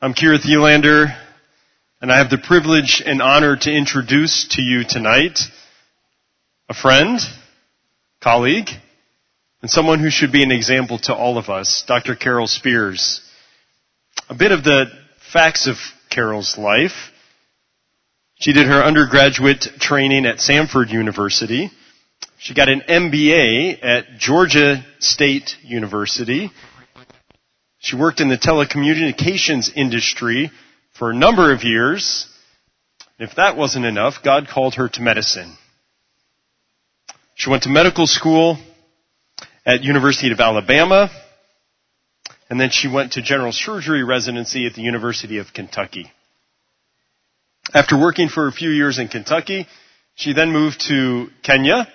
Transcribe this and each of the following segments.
I'm Keira Thielander, and I have the privilege and honor to introduce to you tonight a friend, colleague, and someone who should be an example to all of us, Dr. Carol Spears. A bit of the facts of Carol's life. She did her undergraduate training at Samford University. She got an MBA at Georgia State University. She worked in the telecommunications industry for a number of years. If that wasn't enough, God called her to medicine. She went to medical school at University of Alabama, and then she went to general surgery residency at the University of Kentucky. After working for a few years in Kentucky, she then moved to Kenya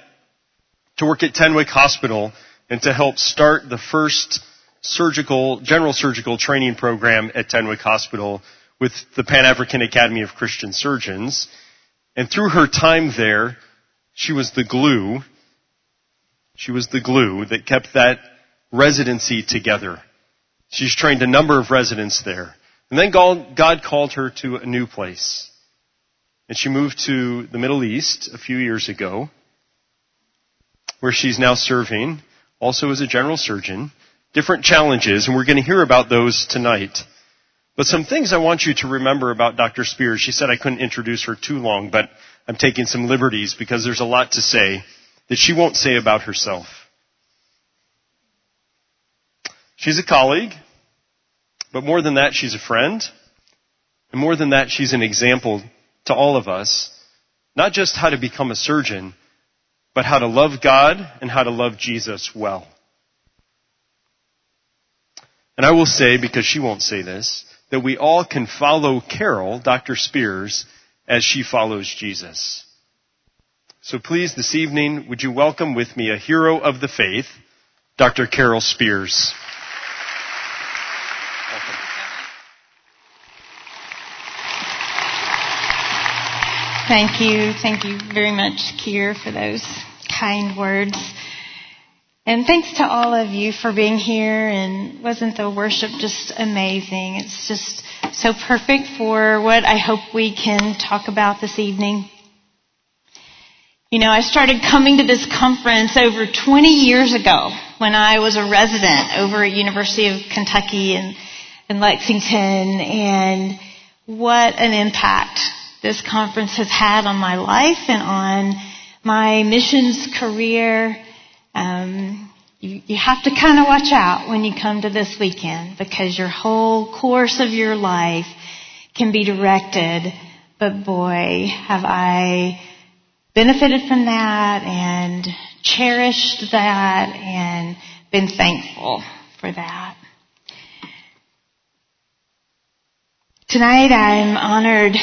to work at Tenwek Hospital and to help start the first surgical, general surgical training program at Tenwek Hospital with the Pan African Academy of Christian Surgeons. And through her time there, she was the glue. She was the glue that kept that residency together. She's trained a number of residents there. And then God called her to a new place. And she moved to the Middle East a few years ago, where she's now serving, also as a general surgeon different challenges, and we're going to hear about those tonight. But some things I want you to remember about Dr. Spears. She said I couldn't introduce her too long, but I'm taking some liberties because there's a lot to say that she won't say about herself. She's a colleague, but more than that, she's a friend. And more than that, she's an example to all of us, not just how to become a surgeon, but how to love God and how to love Jesus well. And I will say, because she won't say this, that we all can follow Carol, Dr. Spears, as she follows Jesus. So please, this evening, would you welcome with me a hero of the faith, Dr. Carol Spears. Thank you. Thank you very much, Kier, for those kind words. And thanks to all of you for being here and wasn't the worship just amazing? It's just so perfect for what I hope we can talk about this evening. You know, I started coming to this conference over 20 years ago when I was a resident over at University of Kentucky in, in Lexington and what an impact this conference has had on my life and on my missions career um, you, you have to kind of watch out when you come to this weekend because your whole course of your life can be directed. But boy, have I benefited from that and cherished that and been thankful for that. Tonight I'm honored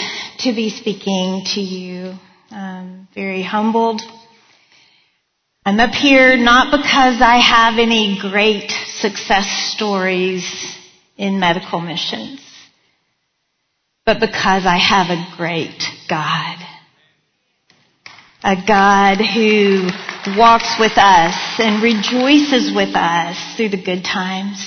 to be speaking to you. I'm very humbled I'm up here not because I have any great success stories in medical missions, but because I have a great God. A God who walks with us and rejoices with us through the good times.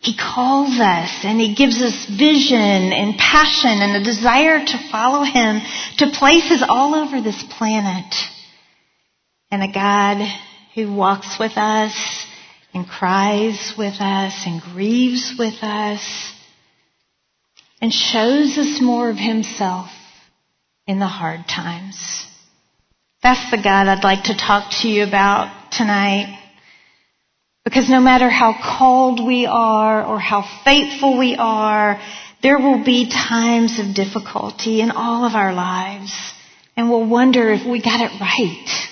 He calls us and He gives us vision and passion and a desire to follow Him to places all over this planet and a God who walks with us and cries with us and grieves with us and shows us more of himself in the hard times. That's the God I'd like to talk to you about tonight. Because no matter how called we are or how faithful we are, there will be times of difficulty in all of our lives. And we'll wonder if we got it right.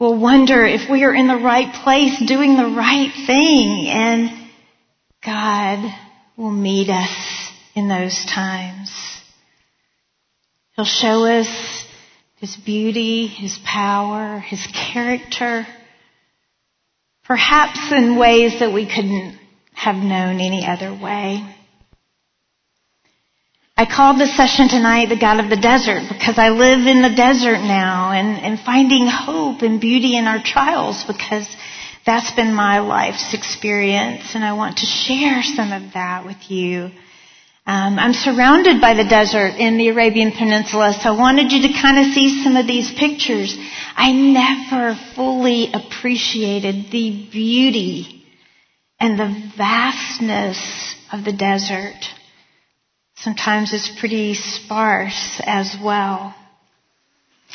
We'll wonder if we are in the right place doing the right thing and God will meet us in those times. He'll show us His beauty, His power, His character, perhaps in ways that we couldn't have known any other way. I called this session tonight the God of the desert because I live in the desert now and, and finding hope and beauty in our trials because That's been my life's experience, and I want to share some of that with you. Um, I'm surrounded by the desert in the Arabian Peninsula, so I wanted you to kind of see some of these pictures. I never fully appreciated the beauty and the vastness of the desert. Sometimes it's pretty sparse as well.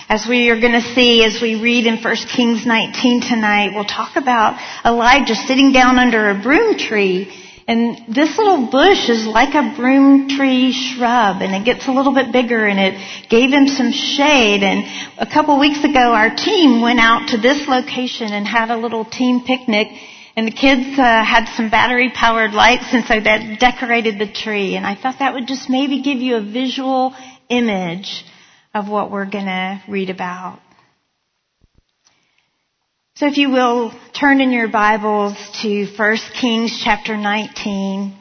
As we are going to see as we read in 1 Kings 19 tonight, we'll talk about Elijah sitting down under a broom tree. And this little bush is like a broom tree shrub and it gets a little bit bigger and it gave him some shade. And a couple weeks ago our team went out to this location and had a little team picnic and the kids uh, had some battery powered lights and so that decorated the tree. And I thought that would just maybe give you a visual image of what we're going to read about. So if you will turn in your Bibles to 1 Kings chapter 19.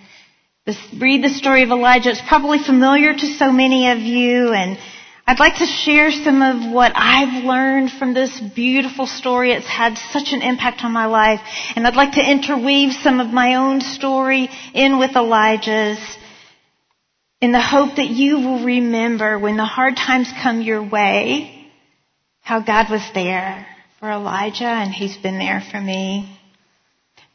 This, read the story of Elijah. It's probably familiar to so many of you and I'd like to share some of what I've learned from this beautiful story. It's had such an impact on my life. And I'd like to interweave some of my own story in with Elijah's in the hope that you will remember when the hard times come your way, how God was there for Elijah and he's been there for me.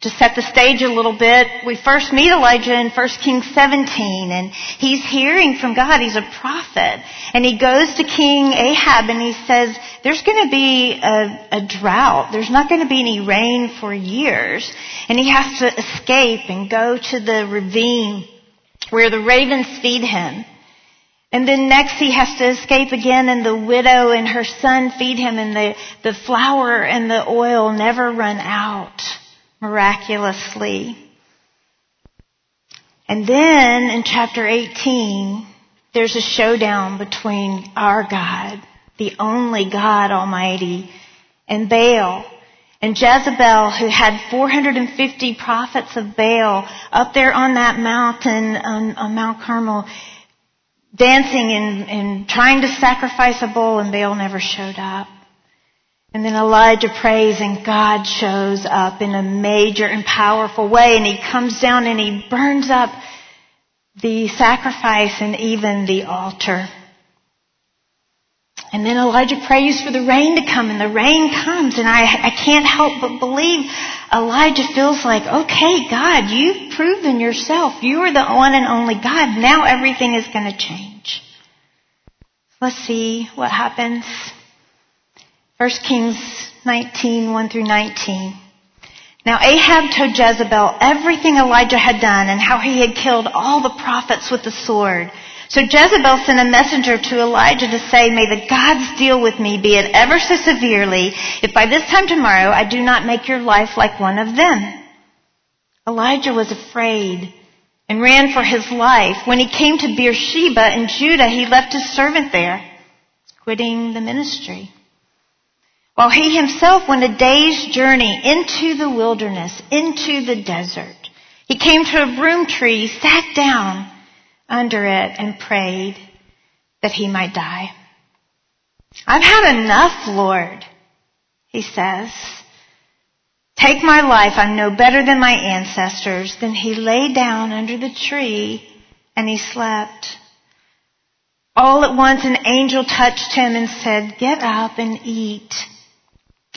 To set the stage a little bit, we first meet Elijah in 1 Kings 17 and he's hearing from God. He's a prophet and he goes to King Ahab and he says, there's going to be a, a drought. There's not going to be any rain for years. And he has to escape and go to the ravine where the ravens feed him. And then next he has to escape again and the widow and her son feed him and the, the flour and the oil never run out miraculously. And then in chapter 18, there's a showdown between our God, the only God Almighty, and Baal. And Jezebel, who had 450 prophets of Baal up there on that mountain, on, on Mount Carmel, dancing and, and trying to sacrifice a bull, and Baal never showed up. And then Elijah prays and God shows up in a major and powerful way and he comes down and he burns up the sacrifice and even the altar. And then Elijah prays for the rain to come and the rain comes and I, I can't help but believe Elijah feels like, okay, God, you've proven yourself. You are the one and only God. Now everything is going to change. Let's see what happens. 1 Kings 19, 1 through 19. Now Ahab told Jezebel everything Elijah had done and how he had killed all the prophets with the sword. So Jezebel sent a messenger to Elijah to say, May the gods deal with me, be it ever so severely, if by this time tomorrow I do not make your life like one of them. Elijah was afraid and ran for his life. When he came to Beersheba in Judah, he left his servant there, quitting the ministry. While he himself went a day's journey into the wilderness, into the desert. He came to a broom tree, sat down, under it and prayed that he might die. I've had enough, Lord, he says. Take my life. I'm no better than my ancestors. Then he lay down under the tree and he slept. All at once an angel touched him and said, get up and eat.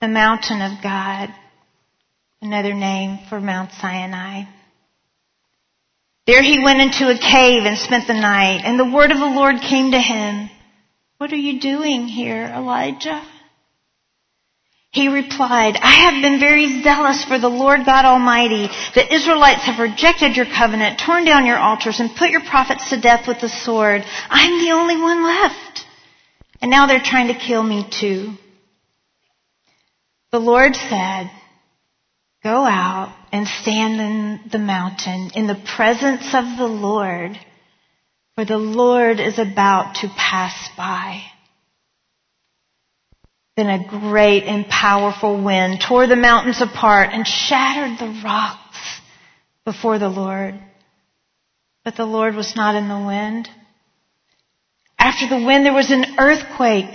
the mountain of God, another name for Mount Sinai. There he went into a cave and spent the night, and the word of the Lord came to him. What are you doing here, Elijah? He replied, I have been very zealous for the Lord God Almighty. The Israelites have rejected your covenant, torn down your altars, and put your prophets to death with the sword. I'm the only one left. And now they're trying to kill me too. The Lord said, go out and stand in the mountain in the presence of the Lord, for the Lord is about to pass by. Then a great and powerful wind tore the mountains apart and shattered the rocks before the Lord. But the Lord was not in the wind. After the wind, there was an earthquake,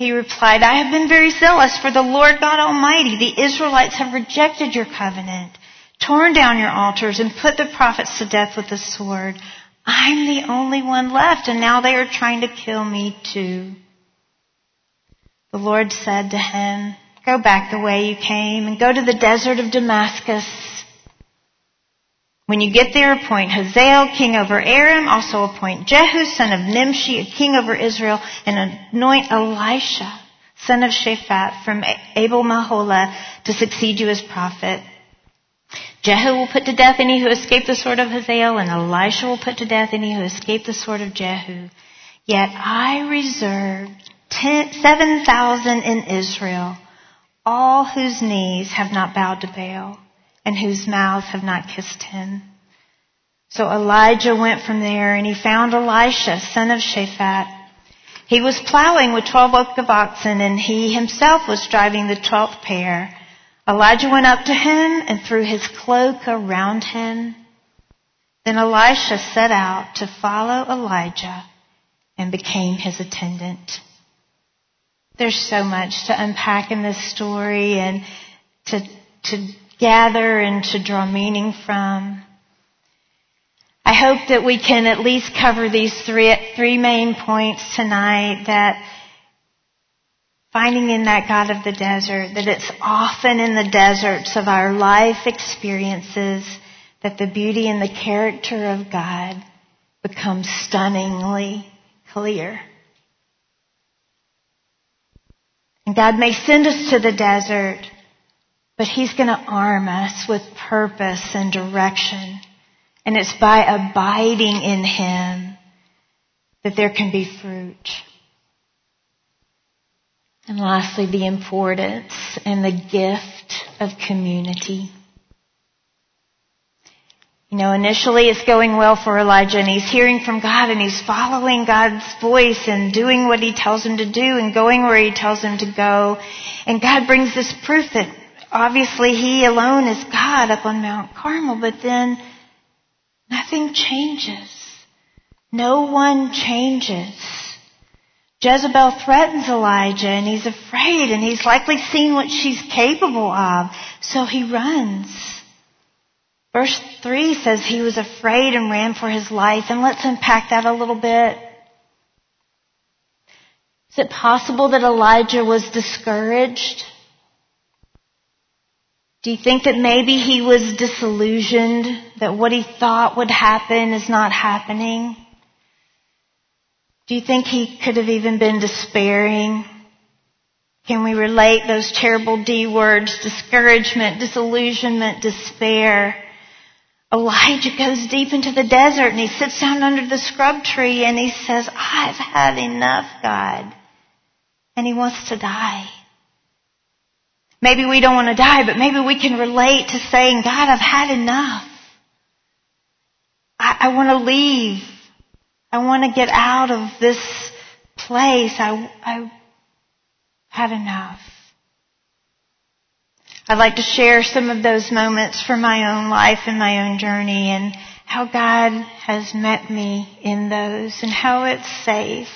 He replied, I have been very zealous for the Lord God Almighty. The Israelites have rejected your covenant, torn down your altars, and put the prophets to death with the sword. I'm the only one left, and now they are trying to kill me too. The Lord said to him, Go back the way you came and go to the desert of Damascus. When you get there, appoint Hazael king over Aram, also appoint Jehu son of Nimshi king over Israel, and anoint Elisha son of Shaphat from Abel Meholah to succeed you as prophet. Jehu will put to death any who escape the sword of Hazael, and Elisha will put to death any who escape the sword of Jehu. Yet I reserved 7,000 in Israel, all whose knees have not bowed to Baal and whose mouths have not kissed him. So Elijah went from there and he found Elisha, son of Shaphat. He was plowing with twelve yoke of oxen and he himself was driving the twelfth pair. Elijah went up to him and threw his cloak around him. Then Elisha set out to follow Elijah and became his attendant. There's so much to unpack in this story and to, to gather and to draw meaning from. I hope that we can at least cover these three, three main points tonight that finding in that God of the desert, that it's often in the deserts of our life experiences that the beauty and the character of God becomes stunningly clear. And God may send us to the desert, but He's going to arm us with purpose and direction. And it's by abiding in Him that there can be fruit. And lastly, the importance and the gift of community. You know, initially it's going well for Elijah and he's hearing from God and he's following God's voice and doing what he tells him to do and going where he tells him to go. And God brings this proof that obviously he alone is God up on Mount Carmel, but then nothing changes. No one changes. Jezebel threatens Elijah and he's afraid and he's likely seen what she's capable of, so he runs. Verse 3 says he was afraid and ran for his life, and let's unpack that a little bit. Is it possible that Elijah was discouraged? Do you think that maybe he was disillusioned, that what he thought would happen is not happening? Do you think he could have even been despairing? Can we relate those terrible D words, discouragement, disillusionment, despair? Elijah goes deep into the desert and he sits down under the scrub tree and he says, I've had enough, God. And he wants to die. Maybe we don't want to die, but maybe we can relate to saying, God, I've had enough. I, I want to leave. I want to get out of this place. I, I had enough. I'd like to share some of those moments from my own life and my own journey and how God has met me in those and how it's safe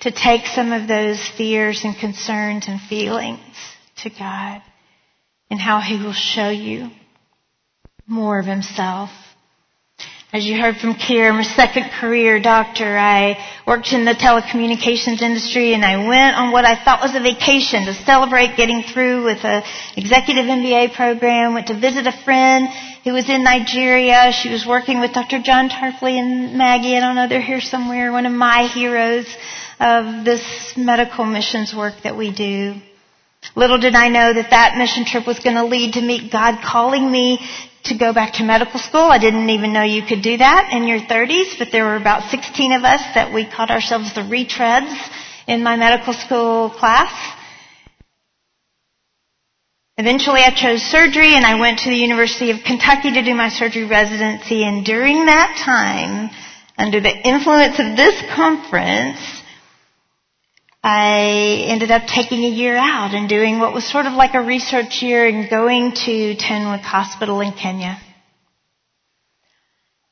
to take some of those fears and concerns and feelings to God and how He will show you more of Himself. As you heard from Kier, a second career doctor. I worked in the telecommunications industry and I went on what I thought was a vacation to celebrate getting through with an executive MBA program. Went to visit a friend who was in Nigeria. She was working with Dr. John Tarpley and Maggie. I don't know, they're here somewhere. One of my heroes of this medical missions work that we do. Little did I know that that mission trip was going to lead to meet God calling me to go back to medical school. I didn't even know you could do that in your 30s, but there were about 16 of us that we called ourselves the retreads in my medical school class. Eventually I chose surgery and I went to the University of Kentucky to do my surgery residency and during that time, under the influence of this conference, I ended up taking a year out and doing what was sort of like a research year and going to Tenwek Hospital in Kenya.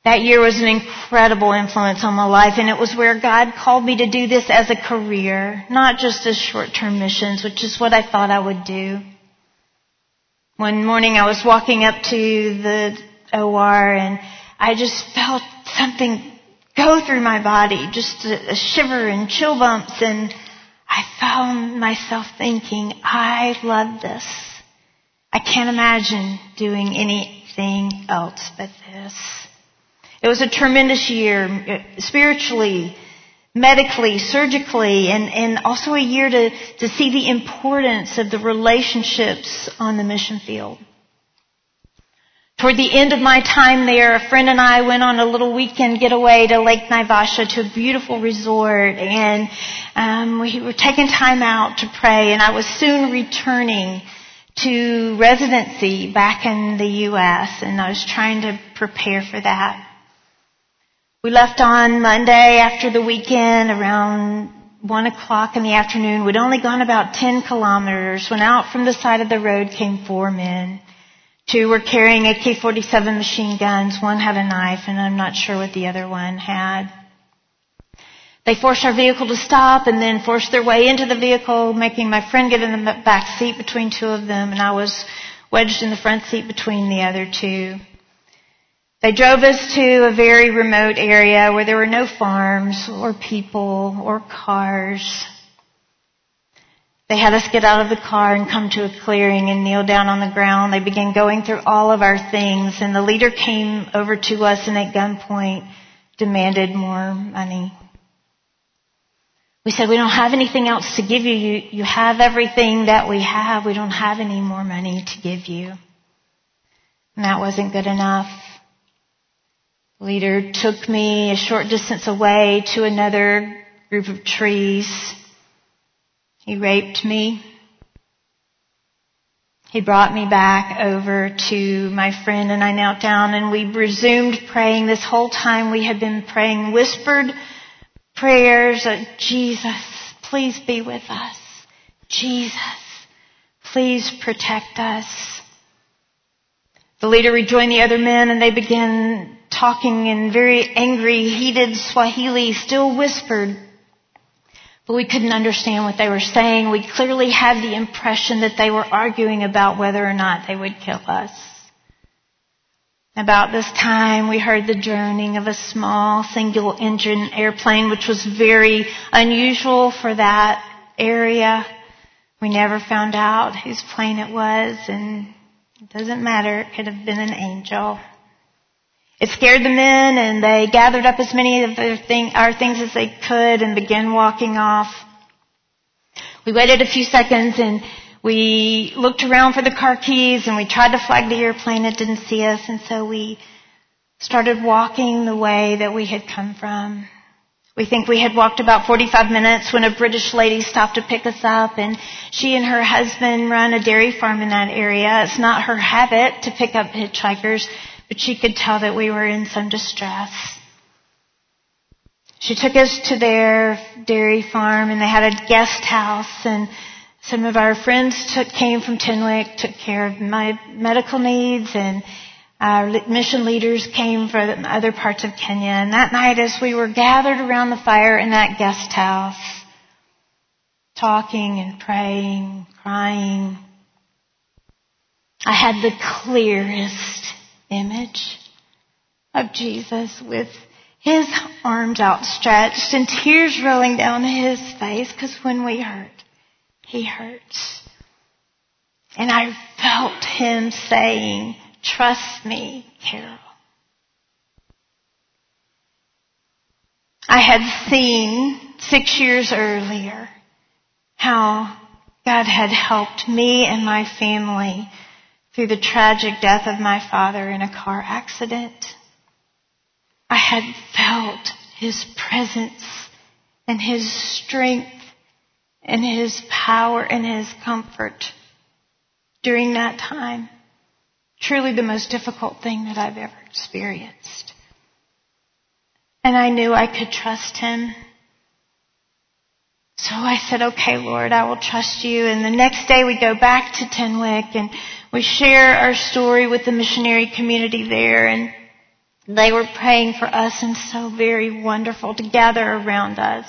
That year was an incredible influence on my life and it was where God called me to do this as a career, not just as short-term missions, which is what I thought I would do. One morning I was walking up to the OR and I just felt something go through my body, just a, a shiver and chill bumps and I found myself thinking, I love this. I can't imagine doing anything else but this. It was a tremendous year, spiritually, medically, surgically, and, and also a year to, to see the importance of the relationships on the mission field. Toward the end of my time there, a friend and I went on a little weekend getaway to Lake Naivasha to a beautiful resort and um, we were taking time out to pray and I was soon returning to residency back in the U.S. and I was trying to prepare for that. We left on Monday after the weekend around one o'clock in the afternoon. We'd only gone about 10 kilometers when out from the side of the road came four men. Two were carrying AK-47 machine guns. One had a knife, and I'm not sure what the other one had. They forced our vehicle to stop and then forced their way into the vehicle, making my friend get in the back seat between two of them, and I was wedged in the front seat between the other two. They drove us to a very remote area where there were no farms or people or cars. They had us get out of the car and come to a clearing and kneel down on the ground. They began going through all of our things and the leader came over to us and at gunpoint demanded more money. We said, we don't have anything else to give you. You, you have everything that we have. We don't have any more money to give you. And that wasn't good enough. Leader took me a short distance away to another group of trees he raped me. He brought me back over to my friend and I knelt down and we resumed praying. This whole time we had been praying whispered prayers of Jesus, please be with us. Jesus, please protect us. The leader rejoined the other men and they began talking in very angry, heated Swahili, still whispered but we couldn't understand what they were saying. We clearly had the impression that they were arguing about whether or not they would kill us. About this time, we heard the droning of a small single engine airplane, which was very unusual for that area. We never found out whose plane it was, and it doesn't matter. It could have been an angel. It scared the men and they gathered up as many of their thing, our things as they could and began walking off. We waited a few seconds and we looked around for the car keys and we tried to flag the airplane. It didn't see us and so we started walking the way that we had come from. We think we had walked about 45 minutes when a British lady stopped to pick us up and she and her husband run a dairy farm in that area. It's not her habit to pick up hitchhikers but she could tell that we were in some distress. She took us to their dairy farm and they had a guest house and some of our friends took, came from Tenwek, took care of my medical needs and our mission leaders came from other parts of Kenya. And that night as we were gathered around the fire in that guest house, talking and praying, crying, I had the clearest image of Jesus with his arms outstretched and tears rolling down his face because when we hurt, he hurts. And I felt him saying, trust me, Carol. I had seen six years earlier how God had helped me and my family through the tragic death of my father in a car accident. I had felt his presence and his strength and his power and his comfort during that time. Truly the most difficult thing that I've ever experienced. And I knew I could trust him. So I said, okay, Lord, I will trust you. And the next day we go back to Tenwek and we share our story with the missionary community there and they were praying for us and so very wonderful to gather around us.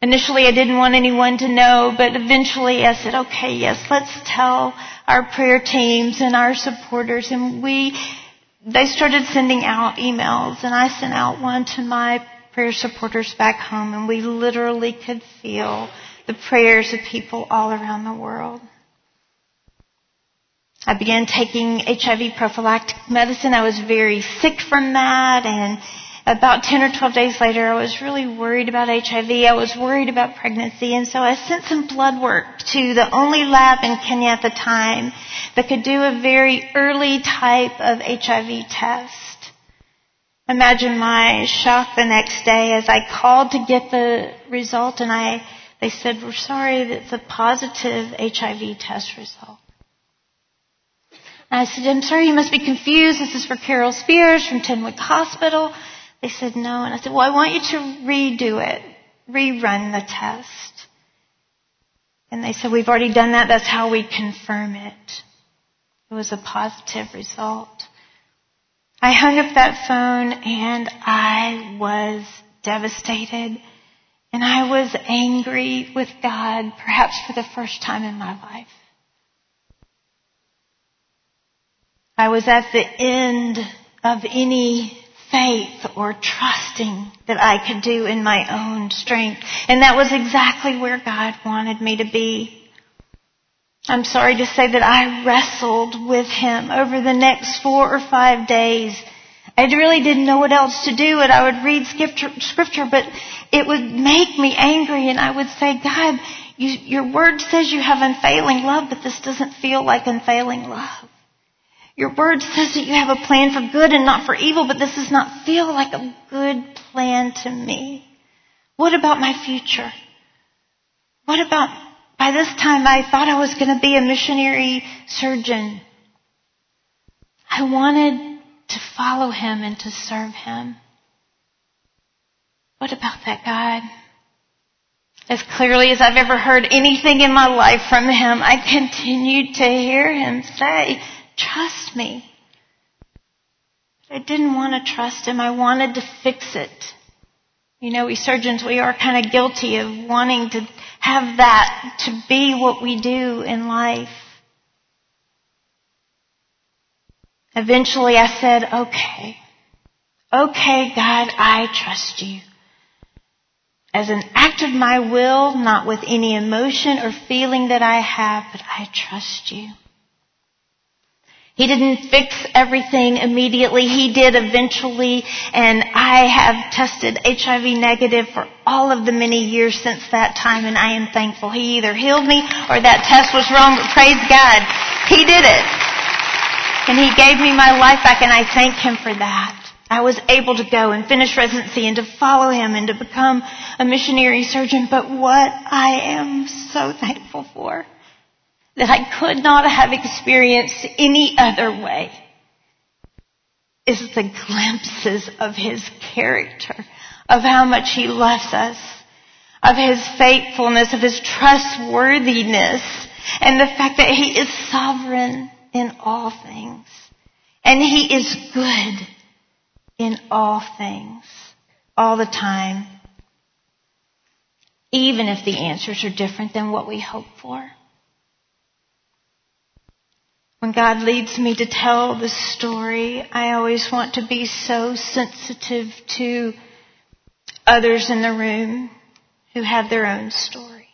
Initially I didn't want anyone to know, but eventually I said, okay, yes, let's tell our prayer teams and our supporters and we, they started sending out emails and I sent out one to my prayer supporters back home and we literally could feel the prayers of people all around the world. I began taking HIV prophylactic medicine. I was very sick from that and about 10 or 12 days later, I was really worried about HIV. I was worried about pregnancy. And so I sent some blood work to the only lab in Kenya at the time that could do a very early type of HIV test. Imagine my shock the next day as I called to get the result and I, they said, we're sorry, it's a positive HIV test result. I said, I'm sorry, you must be confused. This is for Carol Spears from Tenwek Hospital. They said, no. And I said, well, I want you to redo it, rerun the test. And they said, we've already done that. That's how we confirm it. It was a positive result. I hung up that phone and I was devastated and I was angry with God, perhaps for the first time in my life. I was at the end of any faith or trusting that I could do in my own strength. And that was exactly where God wanted me to be. I'm sorry to say that I wrestled with Him over the next four or five days. I really didn't know what else to do and I would read scripture, scripture but it would make me angry and I would say, God, you, your word says you have unfailing love, but this doesn't feel like unfailing love. Your word says that you have a plan for good and not for evil, but this does not feel like a good plan to me. What about my future? What about, by this time I thought I was going to be a missionary surgeon. I wanted to follow him and to serve him. What about that God? As clearly as I've ever heard anything in my life from him, I continued to hear him say, Trust me. I didn't want to trust him. I wanted to fix it. You know, we surgeons, we are kind of guilty of wanting to have that to be what we do in life. Eventually I said, okay. Okay, God, I trust you. As an act of my will, not with any emotion or feeling that I have, but I trust you. He didn't fix everything immediately. He did eventually. And I have tested HIV negative for all of the many years since that time and I am thankful. He either healed me or that test was wrong, but praise God. He did it. And He gave me my life back and I thank Him for that. I was able to go and finish residency and to follow Him and to become a missionary surgeon. But what I am so thankful for that I could not have experienced any other way is the glimpses of his character, of how much he loves us, of his faithfulness, of his trustworthiness, and the fact that he is sovereign in all things. And he is good in all things, all the time, even if the answers are different than what we hope for. When God leads me to tell the story, I always want to be so sensitive to others in the room who have their own story.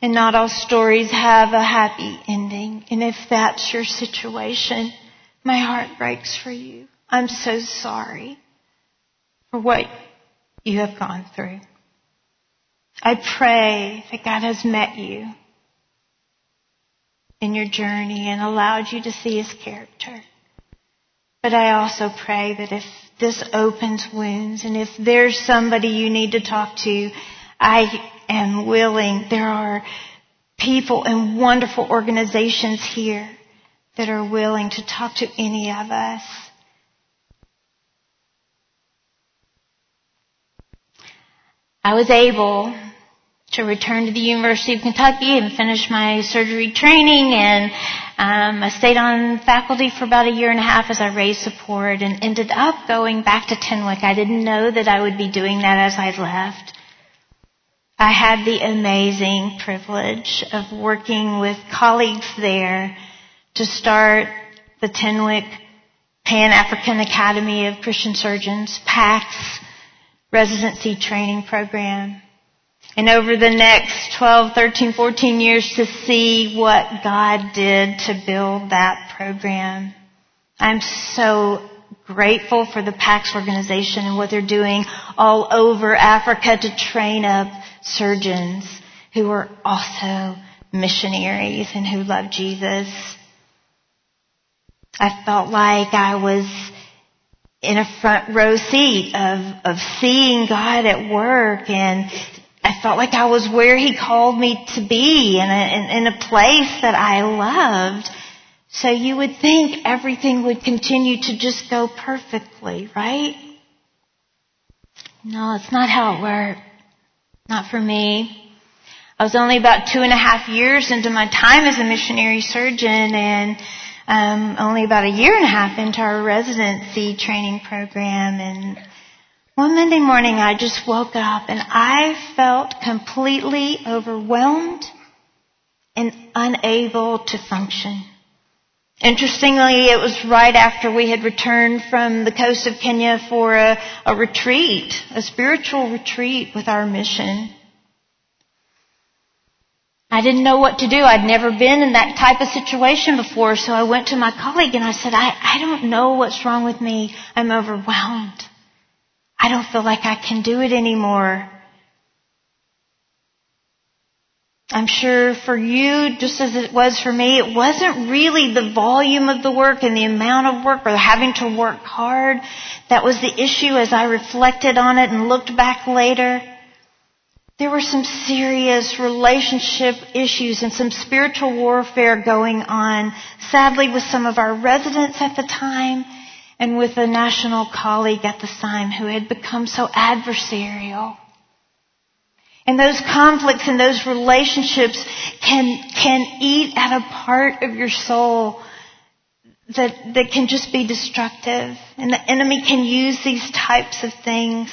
And not all stories have a happy ending. And if that's your situation, my heart breaks for you. I'm so sorry for what you have gone through. I pray that God has met you in your journey and allowed you to see his character. But I also pray that if this opens wounds and if there's somebody you need to talk to, I am willing. There are people and wonderful organizations here that are willing to talk to any of us. I was able to return to the University of Kentucky and finish my surgery training and um, I stayed on faculty for about a year and a half as I raised support and ended up going back to Tenwek. I didn't know that I would be doing that as I left. I had the amazing privilege of working with colleagues there to start the Tenwek Pan African Academy of Christian Surgeons, PACS, residency training program and over the next 12, 13, 14 years to see what God did to build that program. I'm so grateful for the PAX organization and what they're doing all over Africa to train up surgeons who are also missionaries and who love Jesus. I felt like I was in a front row seat of, of seeing God at work and I felt like I was where He called me to be in a, in, in a place that I loved. So you would think everything would continue to just go perfectly, right? No, it's not how it worked. Not for me. I was only about two and a half years into my time as a missionary surgeon and um, only about a year and a half into our residency training program and one Monday morning I just woke up and I felt completely overwhelmed and unable to function. Interestingly, it was right after we had returned from the coast of Kenya for a, a retreat, a spiritual retreat with our mission. I didn't know what to do. I'd never been in that type of situation before, so I went to my colleague and I said, I, I don't know what's wrong with me. I'm overwhelmed. I don't feel like I can do it anymore. I'm sure for you, just as it was for me, it wasn't really the volume of the work and the amount of work or having to work hard that was the issue as I reflected on it and looked back later. There were some serious relationship issues and some spiritual warfare going on, sadly with some of our residents at the time and with a national colleague at the time who had become so adversarial. And those conflicts and those relationships can, can eat at a part of your soul that, that can just be destructive. And the enemy can use these types of things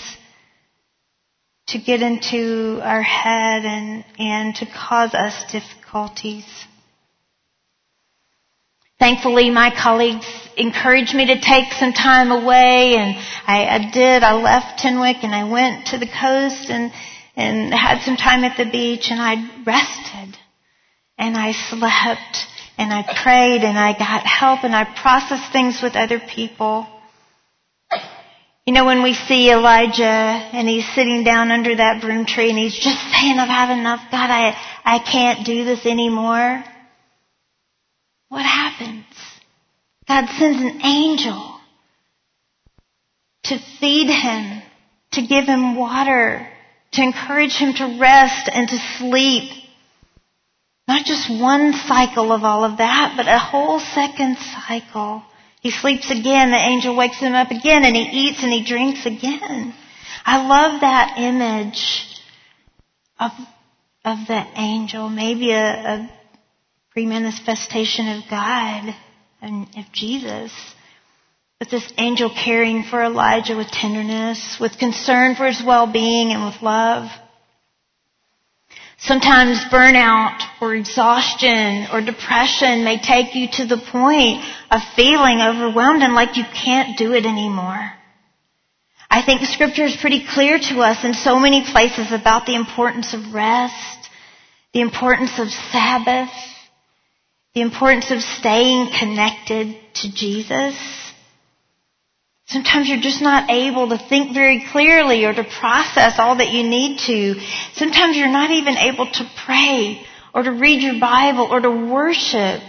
to get into our head and, and to cause us difficulties. Thankfully, my colleagues encouraged me to take some time away, and I, I did. I left Tenwek and I went to the coast and and had some time at the beach, and I rested, and I slept, and I prayed, and I got help, and I processed things with other people. You know, when we see Elijah and he's sitting down under that broom tree and he's just saying, I've had enough. God, I, I can't do this anymore. What happens? God sends an angel to feed him, to give him water, to encourage him to rest and to sleep. Not just one cycle of all of that, but a whole second cycle. He sleeps again, the angel wakes him up again, and he eats and he drinks again. I love that image of, of the angel, maybe a, a pre-manifestation of God and of Jesus. With this angel caring for Elijah with tenderness, with concern for his well-being and with love. Sometimes burnout or exhaustion or depression may take you to the point of feeling overwhelmed and like you can't do it anymore. I think scripture is pretty clear to us in so many places about the importance of rest, the importance of Sabbath, the importance of staying connected to Jesus. Sometimes you're just not able to think very clearly or to process all that you need to. Sometimes you're not even able to pray or to read your Bible or to worship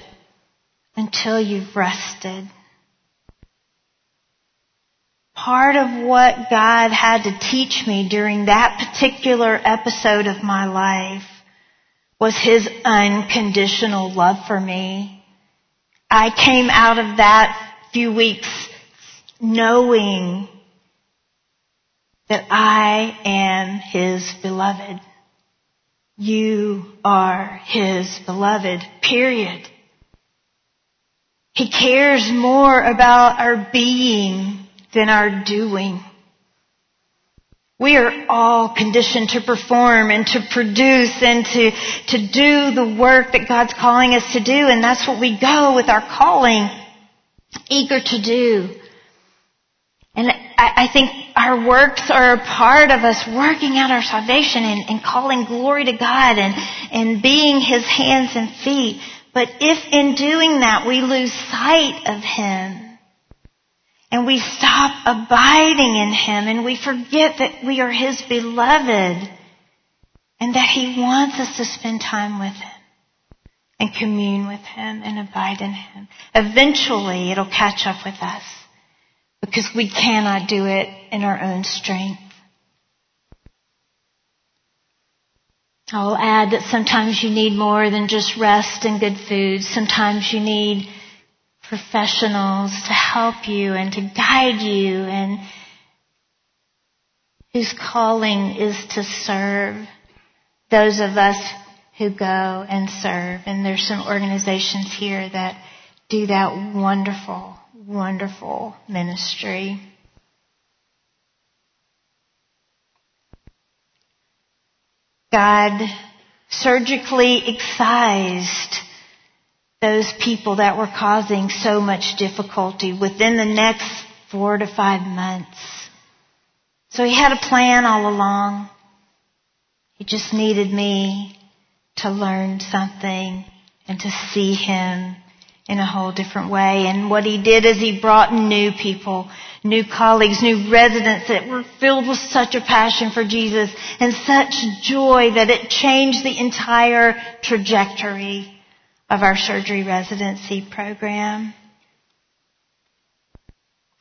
until you've rested. Part of what God had to teach me during that particular episode of my life was His unconditional love for me. I came out of that few weeks knowing that I am His beloved. You are His beloved, period. He cares more about our being than our doing. We are all conditioned to perform and to produce and to, to do the work that God's calling us to do, and that's what we go with our calling, eager to do. And I, I think our works are a part of us working out our salvation and, and calling glory to God and, and being His hands and feet. But if in doing that we lose sight of Him and we stop abiding in Him and we forget that we are His beloved and that He wants us to spend time with Him and commune with Him and abide in Him, eventually it'll catch up with us because we cannot do it in our own strength. I'll add that sometimes you need more than just rest and good food. Sometimes you need professionals to help you and to guide you and whose calling is to serve those of us who go and serve. And there's some organizations here that do that wonderful, wonderful ministry. God surgically excised those people that were causing so much difficulty within the next four to five months. So he had a plan all along. He just needed me to learn something and to see him in a whole different way. And what he did is he brought new people, new colleagues, new residents that were filled with such a passion for Jesus and such joy that it changed the entire trajectory of our surgery residency program.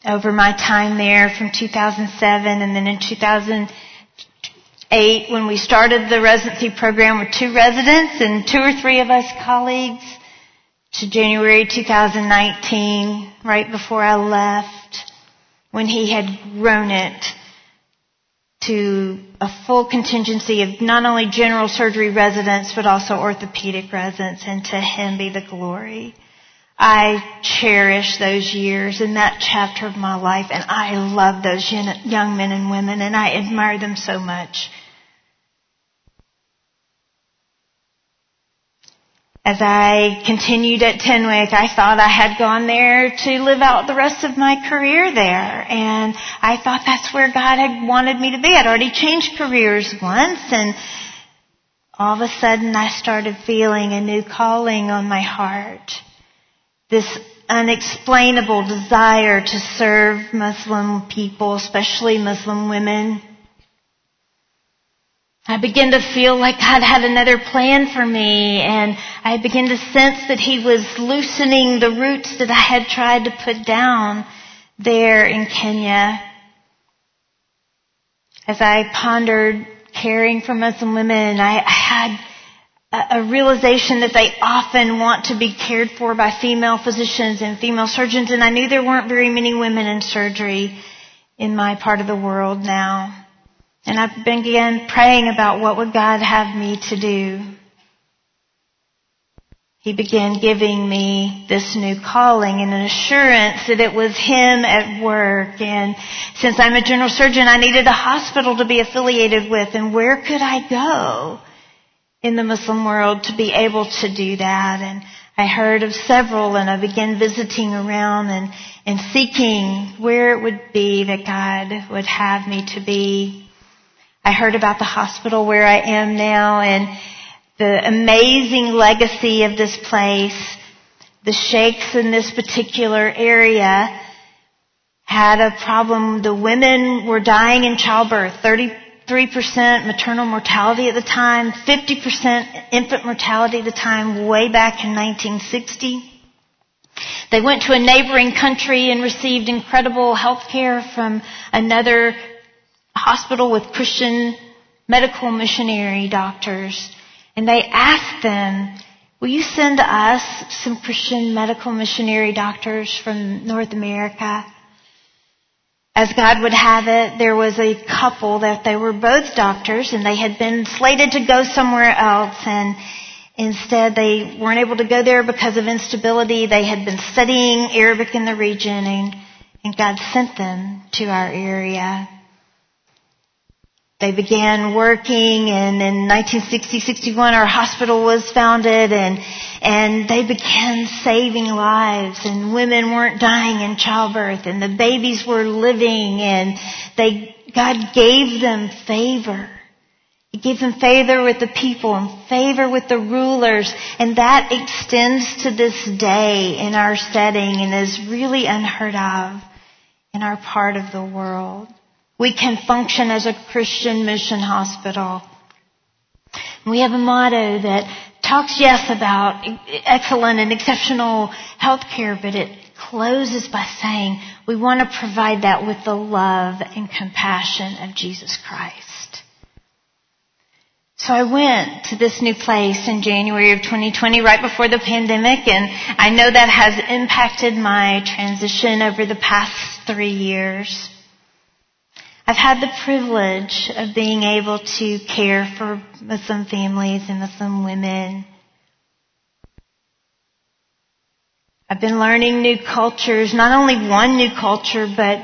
Over my time there from 2007 and then in 2008 when we started the residency program with two residents and two or three of us colleagues, to January 2019, right before I left, when he had grown it to a full contingency of not only general surgery residents, but also orthopedic residents, and to him be the glory. I cherish those years and that chapter of my life, and I love those young men and women, and I admire them so much. As I continued at Tenwek, I thought I had gone there to live out the rest of my career there. And I thought that's where God had wanted me to be. I'd already changed careers once and all of a sudden I started feeling a new calling on my heart. This unexplainable desire to serve Muslim people, especially Muslim women. I began to feel like God had another plan for me and I began to sense that He was loosening the roots that I had tried to put down there in Kenya. As I pondered caring for Muslim women, I had a realization that they often want to be cared for by female physicians and female surgeons and I knew there weren't very many women in surgery in my part of the world now. And I began praying about what would God have me to do. He began giving me this new calling and an assurance that it was Him at work. And since I'm a general surgeon, I needed a hospital to be affiliated with. And where could I go in the Muslim world to be able to do that. And I heard of several and I began visiting around and, and seeking where it would be that God would have me to be. I heard about the hospital where I am now and the amazing legacy of this place. The sheikhs in this particular area had a problem. The women were dying in childbirth. 33% maternal mortality at the time, 50% infant mortality at the time, way back in 1960. They went to a neighboring country and received incredible health care from another hospital with Christian medical missionary doctors. And they asked them, will you send us some Christian medical missionary doctors from North America? As God would have it, there was a couple that they were both doctors and they had been slated to go somewhere else and instead they weren't able to go there because of instability. They had been studying Arabic in the region and, and God sent them to our area. They began working and in 1960-61 our hospital was founded and, and they began saving lives and women weren't dying in childbirth and the babies were living and they, God gave them favor. He gave them favor with the people and favor with the rulers and that extends to this day in our setting and is really unheard of in our part of the world. We can function as a Christian mission hospital. We have a motto that talks, yes, about excellent and exceptional health care, but it closes by saying we want to provide that with the love and compassion of Jesus Christ. So I went to this new place in January of 2020, right before the pandemic, and I know that has impacted my transition over the past three years. I've had the privilege of being able to care for Muslim families and Muslim women. I've been learning new cultures, not only one new culture, but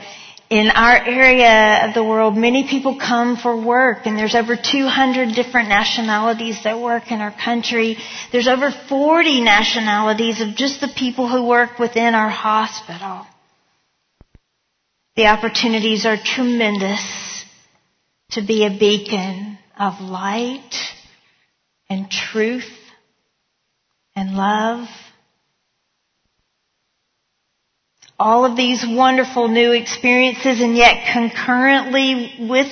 in our area of the world, many people come for work and there's over 200 different nationalities that work in our country. There's over 40 nationalities of just the people who work within our hospital. The opportunities are tremendous to be a beacon of light and truth and love. All of these wonderful new experiences and yet concurrently with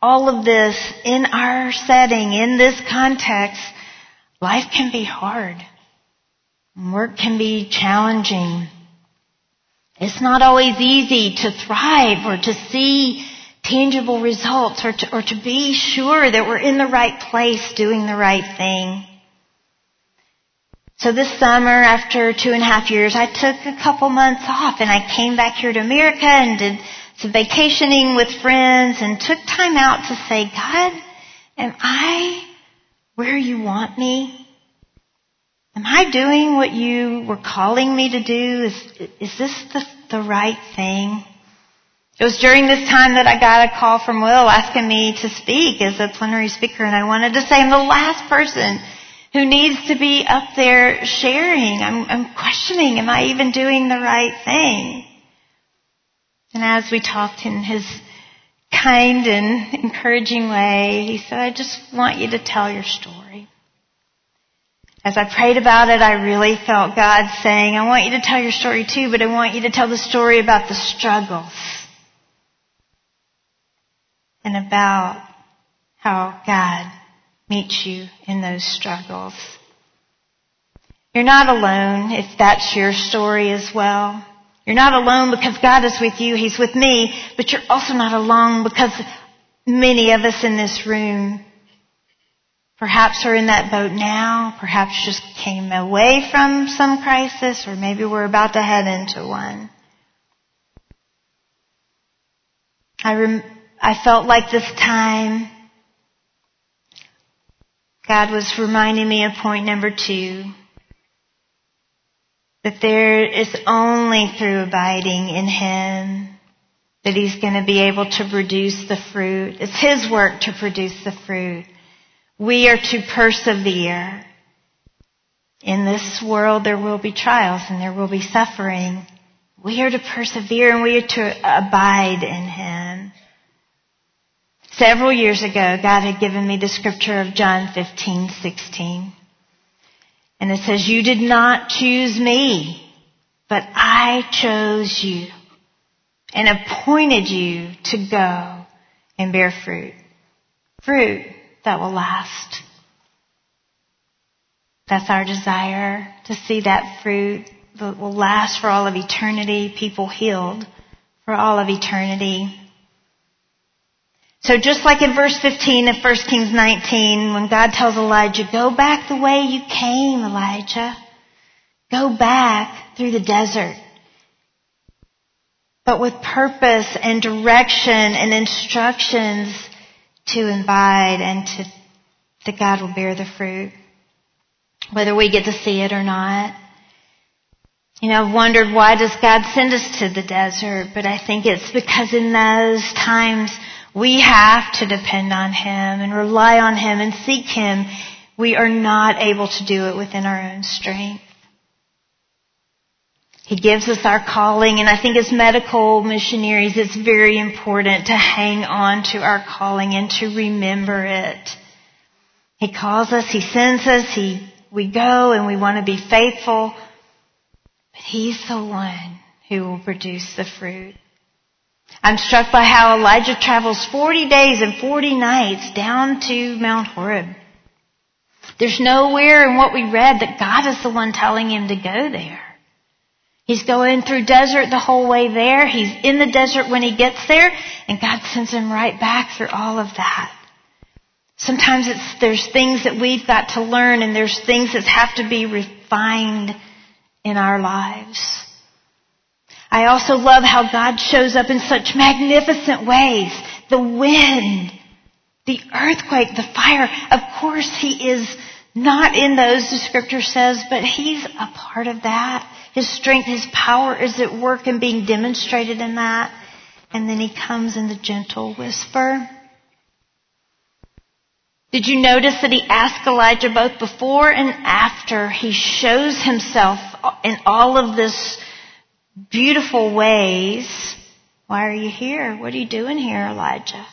all of this in our setting, in this context, life can be hard. Work can be challenging. It's not always easy to thrive or to see tangible results or to, or to be sure that we're in the right place doing the right thing. So this summer, after two and a half years, I took a couple months off and I came back here to America and did some vacationing with friends and took time out to say, God, am I where you want me? Am I doing what you were calling me to do? Is, is this the, the right thing? It was during this time that I got a call from Will asking me to speak as a plenary speaker and I wanted to say I'm the last person who needs to be up there sharing. I'm, I'm questioning, am I even doing the right thing? And as we talked in his kind and encouraging way, he said, I just want you to tell your story. As I prayed about it, I really felt God saying, I want you to tell your story too, but I want you to tell the story about the struggles and about how God meets you in those struggles. You're not alone if that's your story as well. You're not alone because God is with you. He's with me, but you're also not alone because many of us in this room Perhaps we're in that boat now. Perhaps just came away from some crisis or maybe we're about to head into one. I, rem- I felt like this time God was reminding me of point number two. That there is only through abiding in Him that He's going to be able to produce the fruit. It's His work to produce the fruit. We are to persevere. In this world there will be trials and there will be suffering. We are to persevere and we are to abide in Him. Several years ago, God had given me the scripture of John 15, 16. And it says, you did not choose me, but I chose you and appointed you to go and bear fruit. Fruit that will last. That's our desire to see that fruit that will last for all of eternity, people healed for all of eternity. So just like in verse 15 of 1 Kings 19, when God tells Elijah, go back the way you came, Elijah. Go back through the desert. But with purpose and direction and instructions to invite and to, that God will bear the fruit. Whether we get to see it or not. You know, I've wondered why does God send us to the desert? But I think it's because in those times we have to depend on Him and rely on Him and seek Him. We are not able to do it within our own strength. He gives us our calling, and I think as medical missionaries, it's very important to hang on to our calling and to remember it. He calls us, He sends us, He, we go and we want to be faithful, but He's the one who will produce the fruit. I'm struck by how Elijah travels 40 days and 40 nights down to Mount Horeb. There's nowhere in what we read that God is the one telling him to go there. He's going through desert the whole way there. He's in the desert when he gets there, and God sends him right back through all of that. Sometimes it's, there's things that we've got to learn and there's things that have to be refined in our lives. I also love how God shows up in such magnificent ways. The wind, the earthquake, the fire. Of course, He is not in those, the scripture says, but He's a part of that. His strength, His power is at work and being demonstrated in that. And then He comes in the gentle whisper. Did you notice that he asked Elijah both before and after he shows himself in all of this beautiful ways. Why are you here? What are you doing here, Elijah?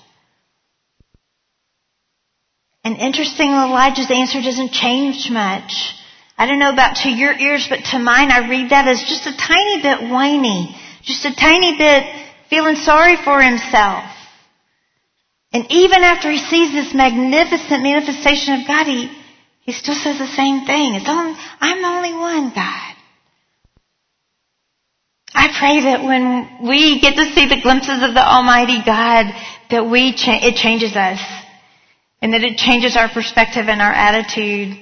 And interestingly, Elijah's answer doesn't change much. I don't know about to your ears, but to mine, I read that as just a tiny bit whiny, just a tiny bit feeling sorry for himself. And even after he sees this magnificent manifestation of God, he, he still says the same thing. It's only, I'm only one, God. I pray that when we get to see the glimpses of the Almighty God, that we cha- it changes us, and that it changes our perspective and our attitude,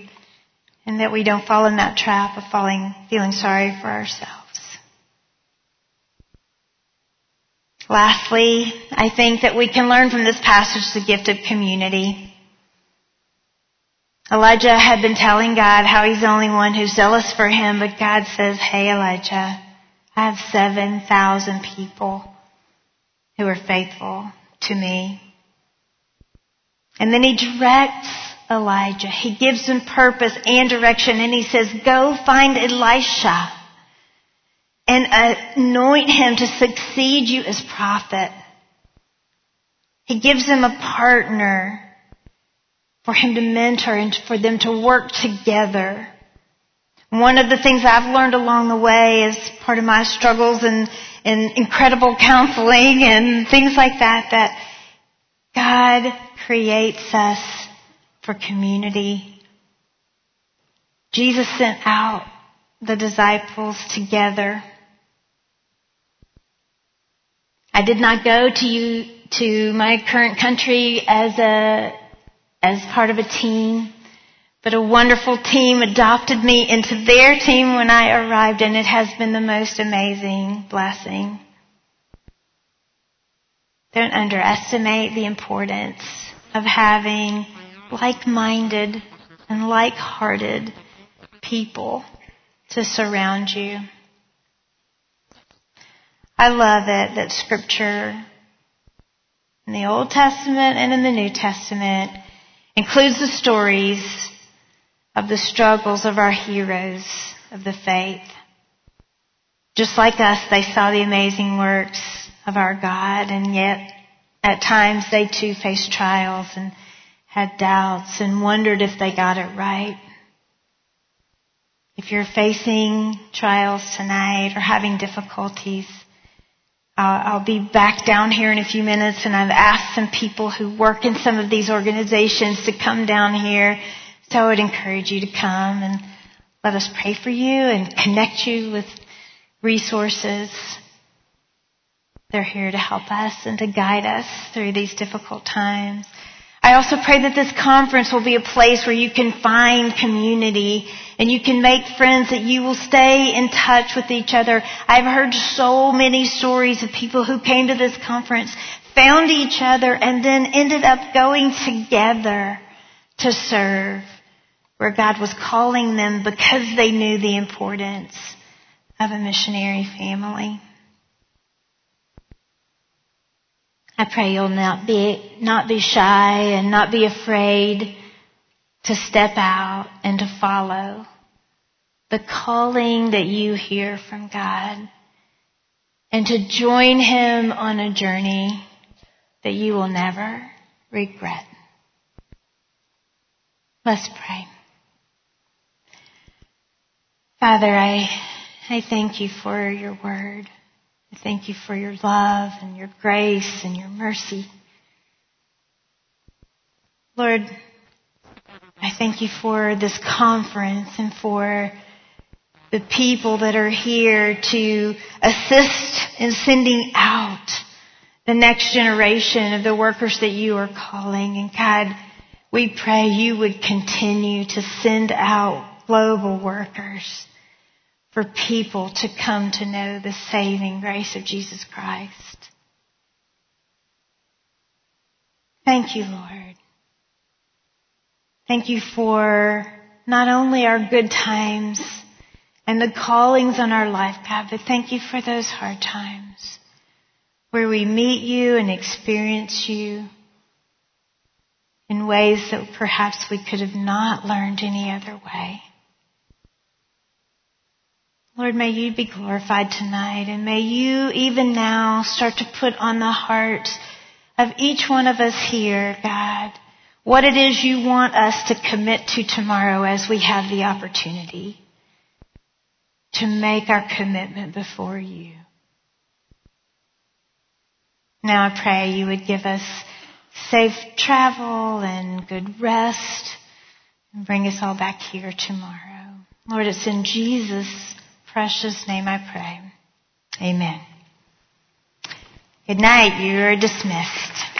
and that we don't fall in that trap of falling, feeling sorry for ourselves. Lastly, I think that we can learn from this passage the gift of community. Elijah had been telling God how he's the only one who's zealous for him, but God says, hey Elijah, I have 7,000 people who are faithful to me. And then he directs Elijah. He gives him purpose and direction and he says, go find Elisha and anoint him to succeed you as prophet. He gives him a partner for him to mentor and for them to work together. One of the things I've learned along the way is part of my struggles and, and incredible counseling and things like that, that God creates us for community. Jesus sent out the disciples together. I did not go to you, to my current country as a, as part of a team. But a wonderful team adopted me into their team when I arrived and it has been the most amazing blessing. Don't underestimate the importance of having like-minded and like-hearted people to surround you. I love it that scripture in the Old Testament and in the New Testament includes the stories of the struggles of our heroes of the faith. Just like us, they saw the amazing works of our God, and yet at times they too faced trials and had doubts and wondered if they got it right. If you're facing trials tonight or having difficulties, I'll be back down here in a few minutes and I've asked some people who work in some of these organizations to come down here. So I would encourage you to come and let us pray for you and connect you with resources. They're here to help us and to guide us through these difficult times. I also pray that this conference will be a place where you can find community and you can make friends that you will stay in touch with each other. I've heard so many stories of people who came to this conference, found each other, and then ended up going together to serve where God was calling them because they knew the importance of a missionary family. I pray you'll not be, not be shy and not be afraid to step out and to follow the calling that you hear from God and to join Him on a journey that you will never regret. Let's pray. Father, I, I thank you for your word. I thank you for your love and your grace and your mercy. Lord, I thank you for this conference and for the people that are here to assist in sending out the next generation of the workers that you are calling. And God, we pray you would continue to send out global workers for people to come to know the saving grace of Jesus Christ. Thank you, Lord. Thank you for not only our good times and the callings on our life, God, but thank you for those hard times where we meet you and experience you in ways that perhaps we could have not learned any other way. Lord, may you be glorified tonight and may you even now start to put on the heart of each one of us here, God, what it is you want us to commit to tomorrow as we have the opportunity to make our commitment before you. Now I pray you would give us safe travel and good rest and bring us all back here tomorrow. Lord, it's in Jesus' precious name I pray. Amen. Good night. You are dismissed.